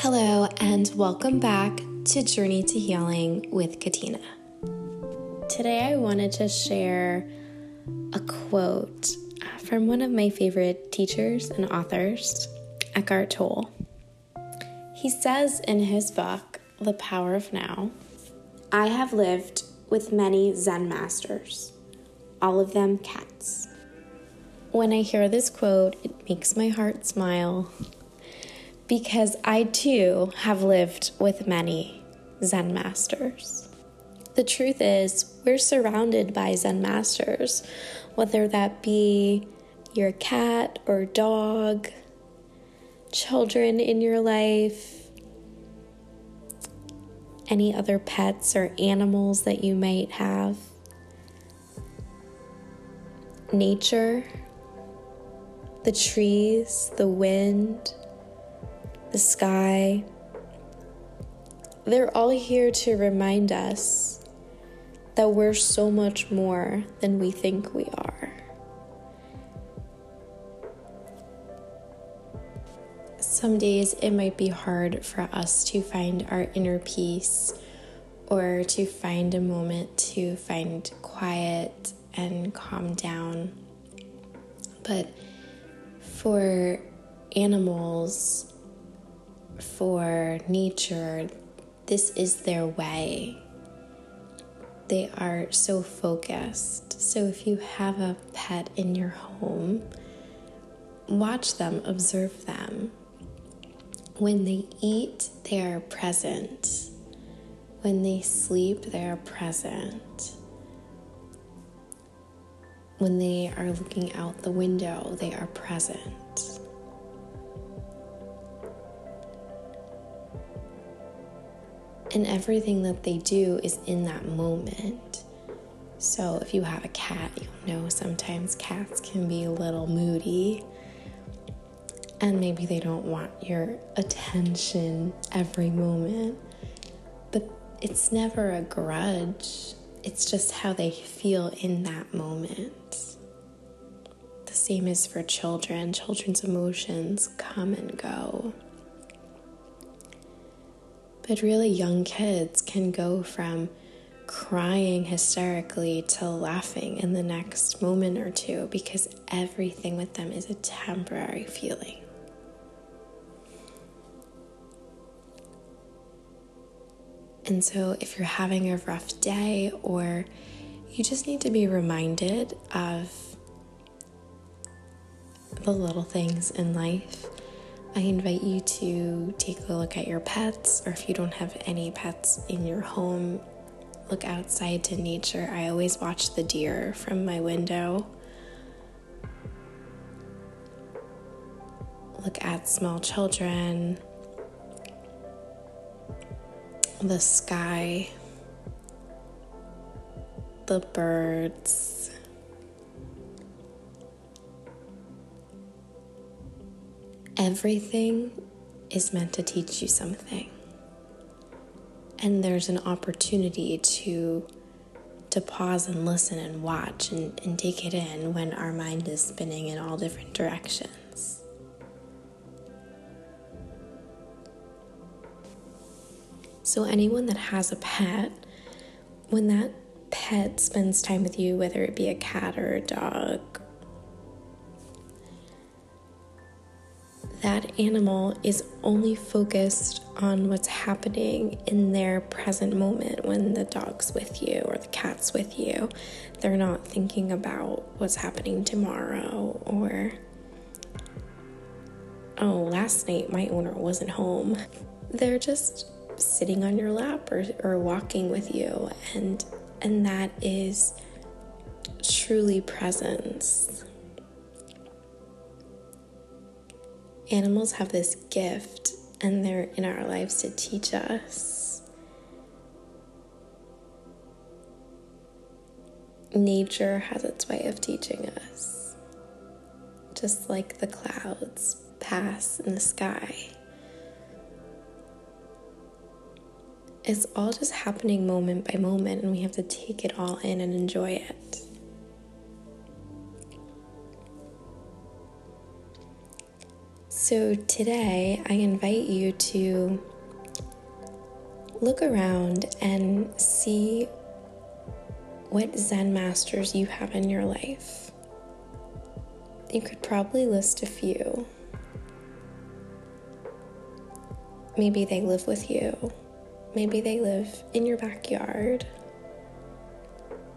Hello, and welcome back to Journey to Healing with Katina. Today, I wanted to share a quote from one of my favorite teachers and authors, Eckhart Tolle. He says in his book, The Power of Now, I have lived with many Zen masters, all of them cats. When I hear this quote, it makes my heart smile because I too have lived with many Zen masters. The truth is, we're surrounded by Zen masters, whether that be your cat or dog, children in your life, any other pets or animals that you might have, nature, the trees, the wind the sky. They're all here to remind us that we're so much more than we think we are. Some days it might be hard for us to find our inner peace or to find a moment to find quiet and calm down. But for animals, for nature, this is their way. They are so focused. So if you have a pet in your home, watch them, observe them. When they eat, they are present. When they sleep, they are present. When they are looking out the window, they are present. And everything that they do is in that moment. So if you have a cat, you'll know sometimes cats can be a little moody and maybe they don't want your attention every moment. But it's never a grudge, it's just how they feel in that moment. The same is for children. Children's emotions come and go. But really, young kids can go from crying hysterically to laughing in the next moment or two because everything with them is a temporary feeling. And so, if you're having a rough day or you just need to be reminded of the little things in life I invite you to take a look at your pets, or if you don't have any pets in your home, look outside to nature. I always watch the deer from my window. Look at small children, the sky, the birds. Everything is meant to teach you something. And there's an opportunity to to pause and listen and watch and, and take it in when our mind is spinning in all different directions. So, anyone that has a pet, when that pet spends time with you, whether it be a cat or a dog that animal is only focused on what's happening in their present moment when the dog's with you or the cat's with you. They're not thinking about what's happening tomorrow or, oh, last night my owner wasn't home. They're just sitting on your lap or, or walking with you, and, and that is truly presence. Animals have this gift and they're in our lives to teach us. Nature has its way of teaching us, just like the clouds pass in the sky. It's all just happening moment by moment, and we have to take it all in and enjoy it. So today I invite you to look around and see what Zen masters you have in your life. You could probably list a few. Maybe they live with you. Maybe they live in your backyard.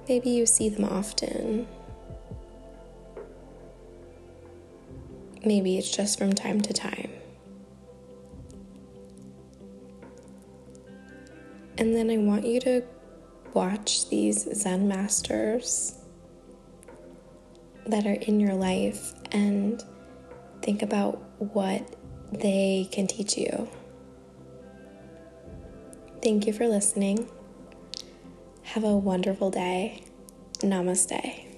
Maybe you see them often. Maybe it's just from time to time. And then I want you to watch these Zen masters that are in your life and think about what they can teach you. Thank you for listening. Have a wonderful day. Namaste.